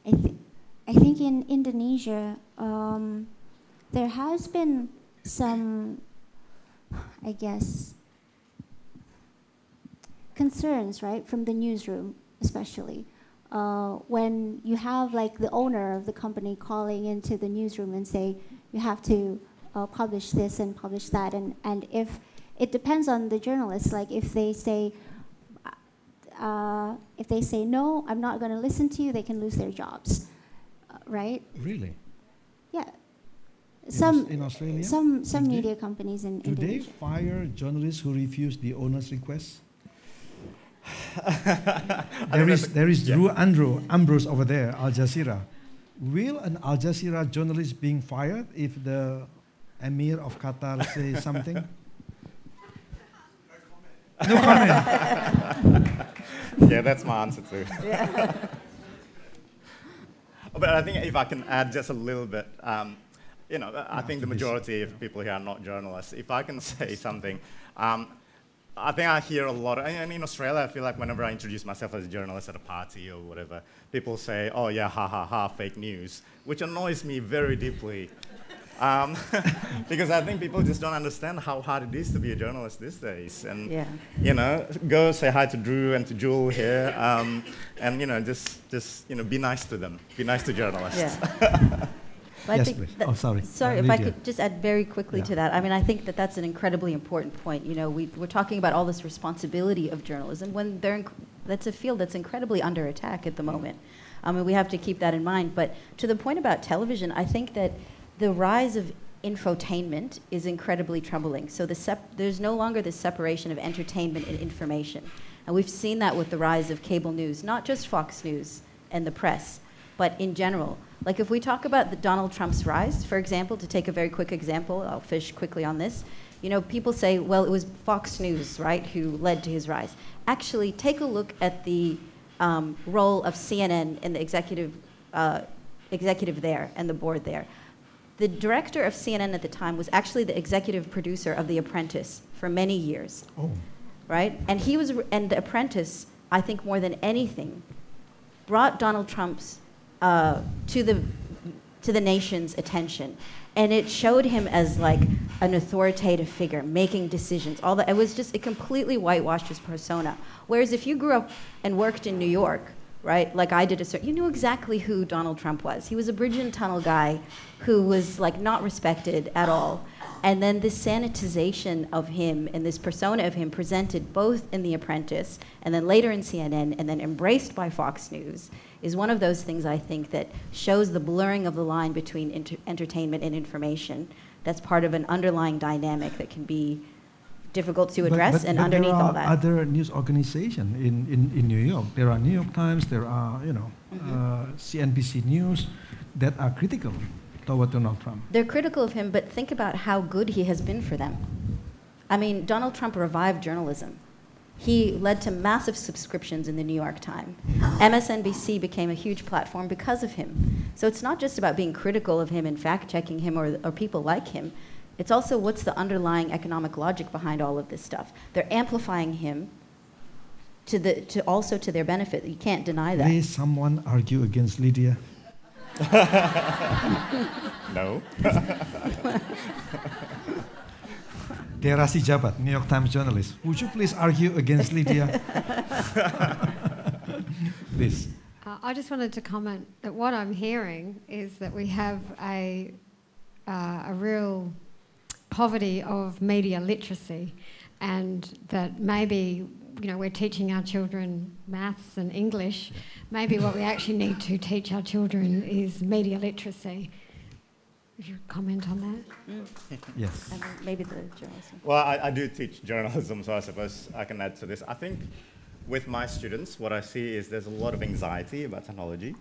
S4: I, th- I think in Indonesia, um, there has been some, I guess, concerns, right, from the newsroom, especially. Uh, when you have like the owner of the company calling into the newsroom and say, you have to uh, publish this and publish that, and, and if it depends on the journalist, like if they say, uh, if they say no, I'm not going to listen to you, they can lose their jobs, uh, right?
S2: Really?
S4: Yeah.
S2: In
S4: Some
S2: in Australia.
S4: some some
S2: Do they-
S4: media companies in
S2: Do they fire journalists who refuse the owner's request?
S5: I
S2: There
S5: think
S2: is
S5: that's a-
S2: there is
S5: yeah.
S2: Drew Andrew Ambrose over there, Al Jazeera. Will an Al Jazeera journalist being fired if the Emir of Qatar says something? No comment.
S5: yeah, that's my answer too. but I think if I can add just a little bit, um, you know, I think the majority of people here are not journalists. If I can say something, um, I think I hear a lot, and in Australia, I feel like whenever I introduce myself as a journalist at a party or whatever, people say, oh yeah, ha ha ha, fake news, which annoys me very deeply. Um, because I think people just don't understand how hard it is to be a journalist these days. And,
S3: Yeah.
S5: you know, go say hi to Drew and to Jewel here, um, and, you know, just, just, you know, be nice to them. Be nice to journalists.
S3: Yeah. But I
S2: Yes,
S3: think
S2: please.
S3: that-
S2: Oh, sorry.
S3: Sorry,
S2: Uh,
S3: if I could just add very quickly
S2: Yeah.
S3: to that. I mean, I think that that's an incredibly important point. You know, we, we're talking about all this responsibility of journalism when they're inc- that's a field that's incredibly under attack at the moment. I mean, we have to keep that in mind. But to the point about television, I think that the rise of infotainment is incredibly troubling. So the there's no longer this separation of entertainment and information. And we've seen that with the rise of cable news, not just Fox News and the press, but in general. Like if we talk about Donald Trump's rise, for example, to take a very quick example, I'll fish quickly on this. You know, people say, well, it was Fox News, right, who led to his rise. Actually, take a look at the um, role of CNN and the executive, uh, executive there and the board there. The director of CNN at the time was actually the executive producer of The Apprentice for many years
S2: Oh,
S3: right? And he was, and The Apprentice, I think more than anything, brought Donald Trump's uh, to the to the nation's attention. And it showed him as like an authoritative figure, making decisions. All that it was just it completely whitewashed his persona. Whereas if you grew up and worked in New York, right, like I did a certain, you knew exactly who Donald Trump was. He was a bridge and tunnel guy who was like not respected at all. And then this sanitization of him and this persona of him presented both in The Apprentice and then later in CNN and then embraced by Fox News is one of those things I think that shows the blurring of the line between inter- entertainment and information. That's part of an underlying dynamic that can be difficult to address
S2: but-
S3: and
S2: but
S3: underneath
S2: there are
S3: all that.
S2: other news organizations in, in, in New York. There are New York Times, there are, you know,
S3: Mm-hmm.
S2: uh, CNBC News that are critical toward Donald Trump.
S3: They're critical of him, but think about how good he has been for them. I mean, Donald Trump revived journalism. He led to massive subscriptions in the New York Times. MSNBC became a huge platform because of him. So it's not just about being critical of him and fact checking him or, or people like him. It's also what's the underlying economic logic behind all of this stuff. They're amplifying him to, the, to also to their benefit. You can't deny that.
S2: Please, someone argue against Lydia.
S5: No.
S2: Dera Sijabat, New York Times journalist. Would you please argue against Lydia? please.
S8: Uh, I just wanted to comment that what I'm hearing is that we have a, uh, a real poverty of media literacy, and that maybe you know we're teaching our children maths and English. Maybe what we actually need to teach our children is media literacy. If you comment on that.
S2: Yes.
S3: And maybe the journalism.
S5: Well, I, I do teach journalism, so I suppose I can add to this. I think with my students, what I see is there's a lot of anxiety about technology.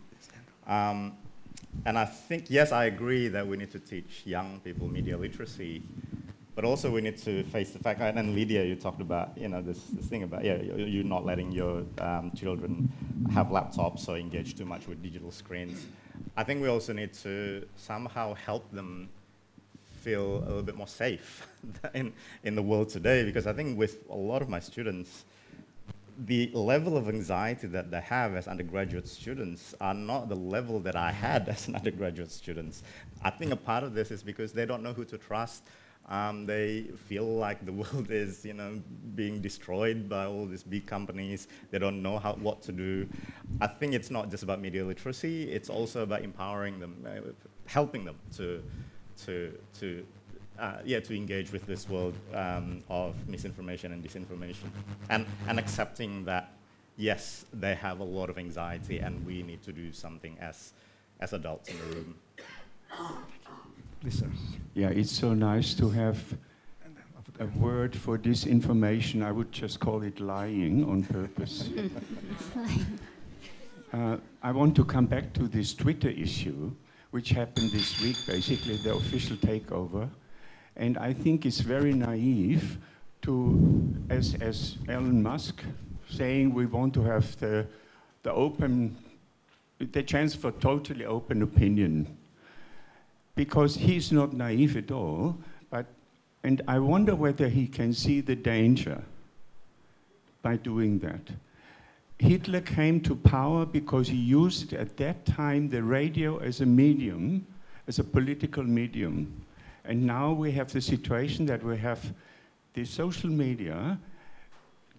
S5: Um, and I think, yes, I agree that we need to teach young people media literacy, but also we need to face the fact, and Lydia, you talked about, you know, this, this thing about, yeah, you- you're not letting your um, children have laptops or engage too much with digital screens. I think we also need to somehow help them feel a little bit more safe in, in the world today because I think with a lot of my students, the level of anxiety that they have as undergraduate students are not the level that I had as an undergraduate student. I think a part of this is because they don't know who to trust. Um, they feel like the world is, you know, being destroyed by all these big companies. They don't know how, what to do. I think it's not just about media literacy. It's also about empowering them, uh, helping them to, to, to uh, yeah, to engage with this world um, of misinformation and disinformation, and, and accepting that yes, they have a lot of anxiety, and we need to do something as as adults in the room.
S2: Please, sir.
S9: Yeah, it's so nice to have a word for disinformation. I would just call it lying on purpose. Uh, I want to come back to this Twitter issue, which happened this week, basically the official takeover. And I think it's very naive to, as, as Elon Musk saying we want to have the, the open, the chance for totally open opinion. Because he's not naive at all, but, and I wonder whether he can see the danger by doing that. Hitler came to power because he used at that time the radio as a medium, as a political medium. And now we have the situation that we have the social media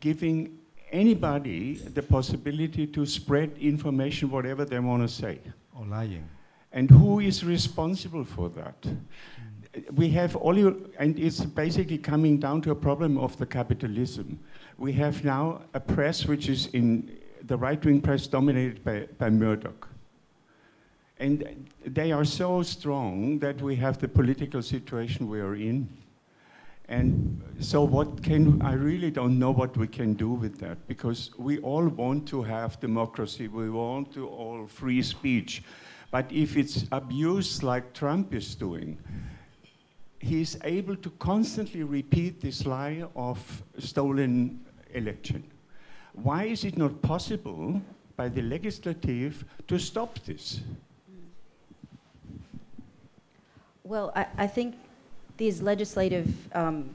S9: giving anybody the possibility to spread information, whatever they want to say.
S2: Or lying.
S9: And who is responsible for that? We have all you, and it's basically coming down to a problem of the capitalism. We have now a press which is in the right wing press dominated by, by Murdoch. And they are so strong that we have the political situation we are in. And so, what can I really don't know what we can do with that because we all want to have democracy, we want to all free speech. But if it's abused like Trump is doing, he's able to constantly repeat this lie of stolen election. Why is it not possible by the legislative to stop this?
S3: Well, I, I think these legislative um,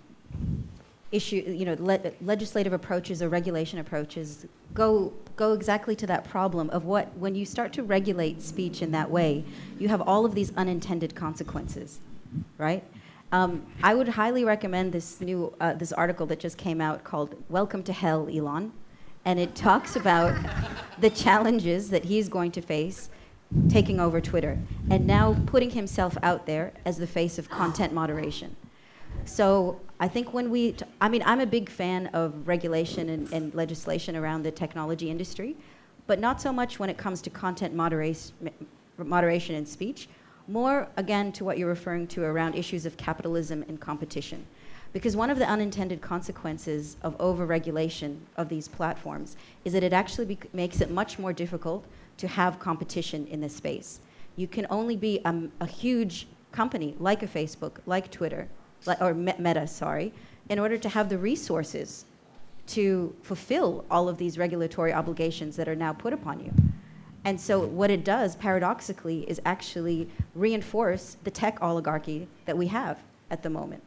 S3: issue, you know, le- legislative approaches or regulation approaches go go exactly to that problem of what when you start to regulate speech in that way, you have all of these unintended consequences, right? Um, I would highly recommend this new uh, this article that just came out called "Welcome to Hell, Elon," and it talks about the challenges that he's going to face taking over Twitter and now putting himself out there as the face of content moderation. So I think when we, t- I mean, I'm a big fan of regulation and, and legislation around the technology industry, but not so much when it comes to content moderation, moderation and speech. More, again, to what you're referring to around issues of capitalism and competition. Because one of the unintended consequences of overregulation of these platforms is that it actually makes it much more difficult to have competition in this space. You can only be a huge company like a Facebook, like Twitter, like, or Meta, sorry, in order to have the resources to fulfill all of these regulatory obligations that are now put upon you. And so, what it does, paradoxically, is actually reinforce the tech oligarchy that we have at the moment.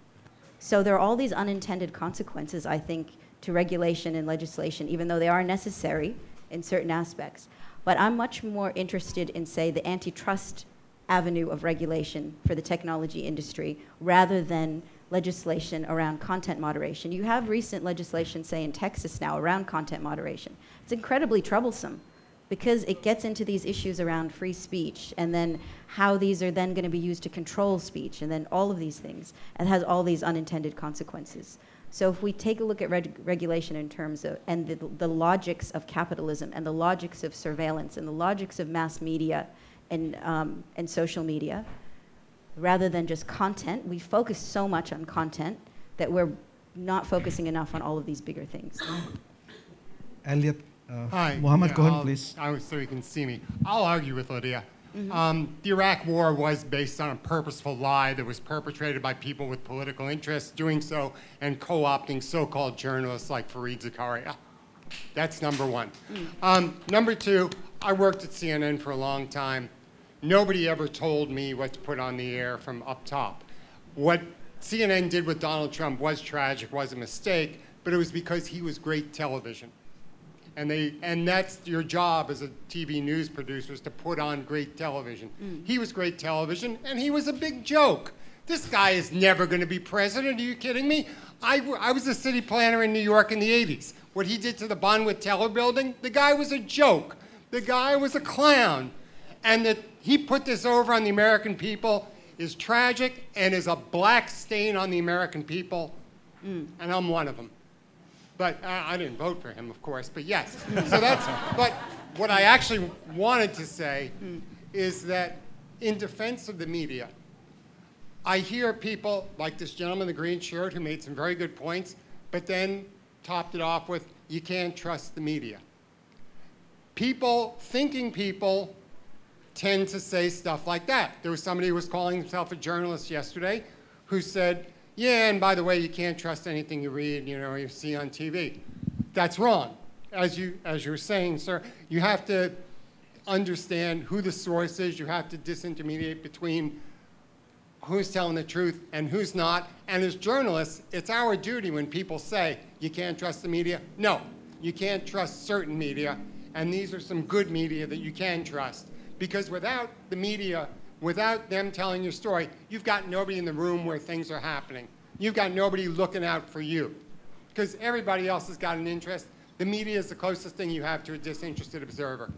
S3: So, there are all these unintended consequences, I think, to regulation and legislation, even though they are necessary in certain aspects. But I'm much more interested in, say, the antitrust avenue of regulation for the technology industry rather than legislation around content moderation. You have recent legislation, say, in Texas now around content moderation. It's incredibly troublesome because it gets into these issues around free speech and then how these are then going to be used to control speech and then all of these things and has all these unintended consequences. So if we take a look at reg- regulation in terms of, and the, the logics of capitalism and the logics of surveillance and the logics of mass media and, um, and social media, rather than just content, we focus so much on content that we're not focusing enough on all of these bigger things.
S2: Elliot, uh,
S10: Hi.
S2: Mohammed,
S10: yeah,
S2: go ahead, please.
S10: I was so you can see me. I'll argue with Lydia.
S3: Mm-hmm.
S10: Um, the Iraq War was based on a purposeful lie that was perpetrated by people with political interests doing so and co opting so called journalists like Fareed Zakaria. That's number one.
S3: Mm.
S10: Um, number two, I worked at CNN for a long time. Nobody ever told me what to put on the air from up top. What CNN did with Donald Trump was tragic, was a mistake, but it was because he was great television and they and that's your job as a TV news producer is to put on great television. Mm. He was great television, and he was a big joke. This guy is never going to be president. Are you kidding me? I was a city planner in New York in the 80s. What he did to the Bonwit Teller building, the guy was a joke. The guy was a clown. And that he put this over on the American people is tragic and is a black stain on the American people. Mm. And I'm one of them. But uh, I didn't vote for him, of course. But yes. So that's. But what I actually wanted to say is that, in defense of the media, I hear people like this gentleman in the green shirt who made some very good points, but then topped it off with, "You can't trust the media." People, thinking people, tend to say stuff like that. There was somebody who was calling himself a journalist yesterday who said, yeah, and by the way, you can't trust anything you read, you know, you see on TV. That's wrong. As you as you were saying, sir, you have to understand who the source is. You have to disintermediate between who's telling the truth and who's not. And as journalists, it's our duty when people say you can't trust the media. No, you can't trust certain media, and these are some good media that you can trust. Because without the media, without them telling your story, you've got nobody in the room where things are happening. You've got nobody looking out for you. Because everybody else has got an interest. The media is the closest thing you have to a disinterested observer.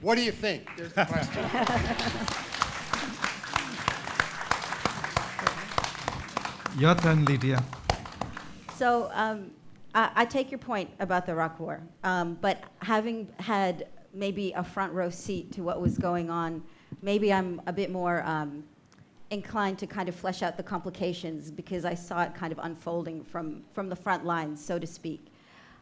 S10: What do you think? There's the question.
S2: Your turn, Lydia.
S3: So um, I, I take your point about the Iraq War, um, but having had maybe a front row seat to what was going on, maybe I'm a bit more um, inclined to kind of flesh out the complications because I saw it kind of unfolding from, from the front lines, so to speak.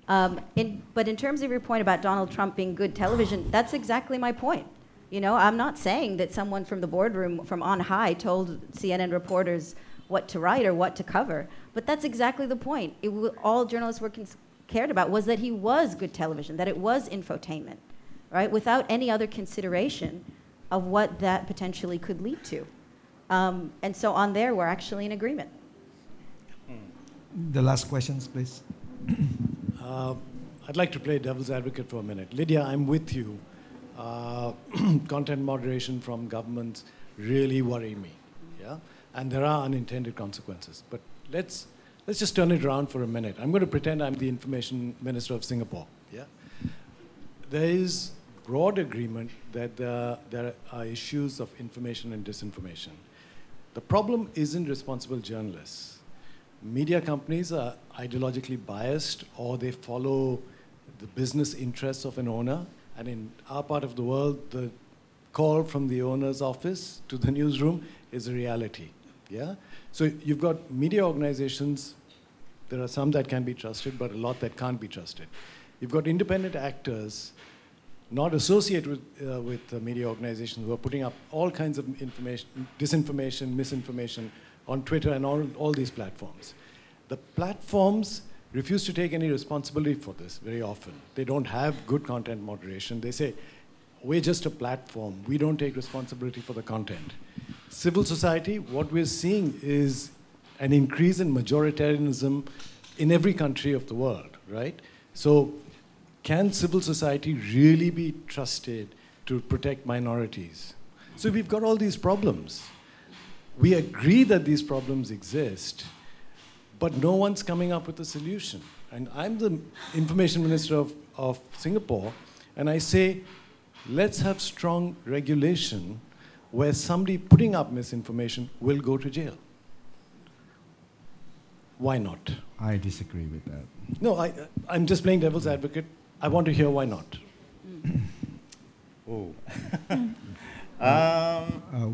S3: Um, in, but in terms of your point about Donald Trump being good television, that's exactly my point. You know, I'm not saying that someone from the boardroom from on high told CNN reporters what to write or what to cover, but that's exactly the point. It, all journalists were cons- cared about was that he was good television, that it was infotainment, right? Without any other consideration of what that potentially could lead to. Um, and so on there, we're actually in agreement.
S2: The last questions, please.
S11: Uh, I'd like to play devil's advocate for a minute. Lydia, I'm with you. Uh, content moderation from governments really worry me. Yeah, and there are unintended consequences. But let's let's just turn it around for a minute. I'm going to pretend I'm the information minister of Singapore. Yeah, there is broad agreement that uh, there are issues of information and disinformation. The problem isn't responsible journalists. Media companies are ideologically biased or they follow the business interests of an owner. And in our part of the world, the call from the owner's office to the newsroom is a reality. Yeah? So you've got media organizations, there are some that can be trusted, but a lot that can't be trusted. You've got independent actors not associated with, uh, with media organizations who are putting up all kinds of information, disinformation, misinformation on Twitter and all, all these platforms. The platforms refuse to take any responsibility for this very often. They don't have good content moderation. They say, we're just a platform. We don't take responsibility for the content. Civil society, what we're seeing is an increase in majoritarianism in every country of the world, right? So can civil society really be trusted to protect minorities? So we've got all these problems. We agree that these problems exist, but no one's coming up with a solution. And I'm the information minister of, of Singapore, and I say, let's have strong regulation where somebody putting up misinformation will go to jail. Why not?
S2: I disagree with that.
S11: No, I, I'm just playing devil's advocate. I want to hear why not.
S5: Oh.
S2: um, uh,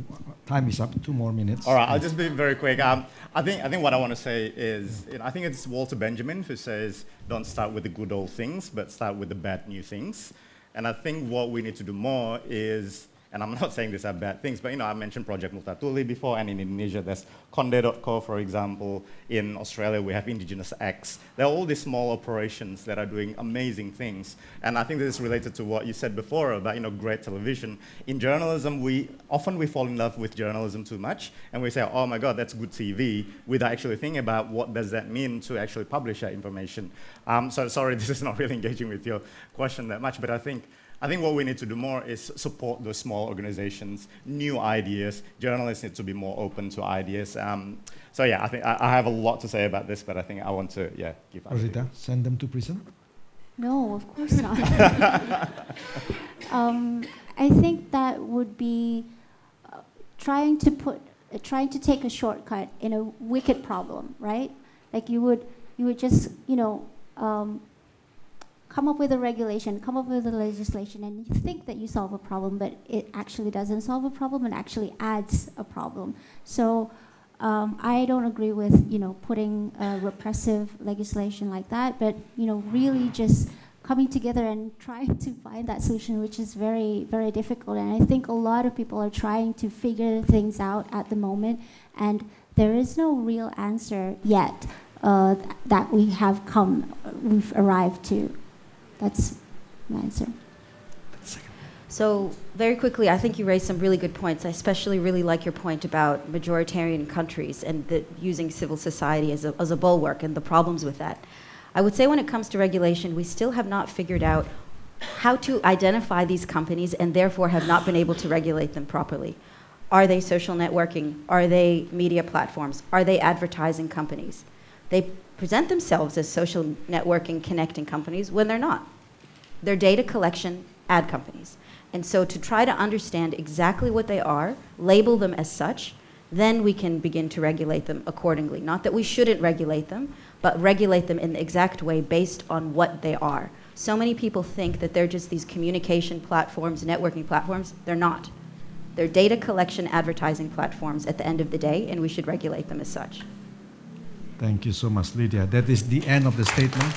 S2: time is up. Two more minutes.
S5: All right, I'll just be very quick. Um, I think I think what I want to say is, you know, I think it's Walter Benjamin who says, "Don't start with the good old things, but start with the bad new things." And I think what we need to do more is and I'm not saying these are bad things, but you know, I mentioned Project Multatuli before, and in Indonesia there's Konde.co, for example. In Australia we have Indigenous X. There are all these small operations that are doing amazing things. And I think this is related to what you said before about you know great television. In journalism, we often we fall in love with journalism too much, and we say, oh my God, that's good TV, without actually thinking about what does that mean to actually publish that information. Um, so sorry, this is not really engaging with your question that much, but I think I think what we need to do more is support those small organizations, new ideas. Journalists need to be more open to ideas. Um, so yeah, I think I, I, have a lot to say about this, but I think I want to yeah give.
S2: Prodita, send them to prison.
S4: No, of course not. um, I think that would be uh, trying to put, uh, trying to take a shortcut in a wicked problem, right? Like you would, you would just, you know, um, come up with a regulation, come up with a legislation, and you think that you solve a problem, but it actually doesn't solve a problem and actually adds a problem. So um, I don't agree with you know putting repressive legislation like that, but you know really just coming together and trying to find that solution, which is very very difficult. And I think a lot of people are trying to figure things out at the moment, and there is no real answer yet uh, that we have come, we've arrived to. That's my answer.
S3: So very quickly, I think you raised some really good points. I especially really like your point about majoritarian countries and the, using civil society as a, as a bulwark and the problems with that. I would say when it comes to regulation, we still have not figured out how to identify these companies and therefore have not been able to regulate them properly. Are they social networking? Are they media platforms? Are they advertising companies? They present themselves as social networking, connecting companies when they're not. They're data collection ad companies. And so to try to understand exactly what they are, label them as such, then we can begin to regulate them accordingly. Not that we shouldn't regulate them, but regulate them in the exact way based on what they are. So many people think that they're just these communication platforms, networking platforms. They're not. They're data collection advertising platforms at the end of the day, and we should regulate them as such.
S2: Thank you so much, Lydia. That is the end of the statement.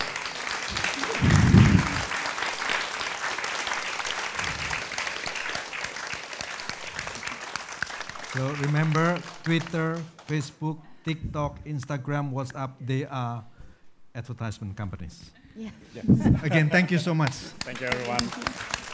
S2: So remember, Twitter, Facebook, TikTok, Instagram, WhatsApp, they are advertisement companies.
S3: Yeah.
S2: Yes. Again, thank you so much.
S5: Thank you, everyone. Thank you.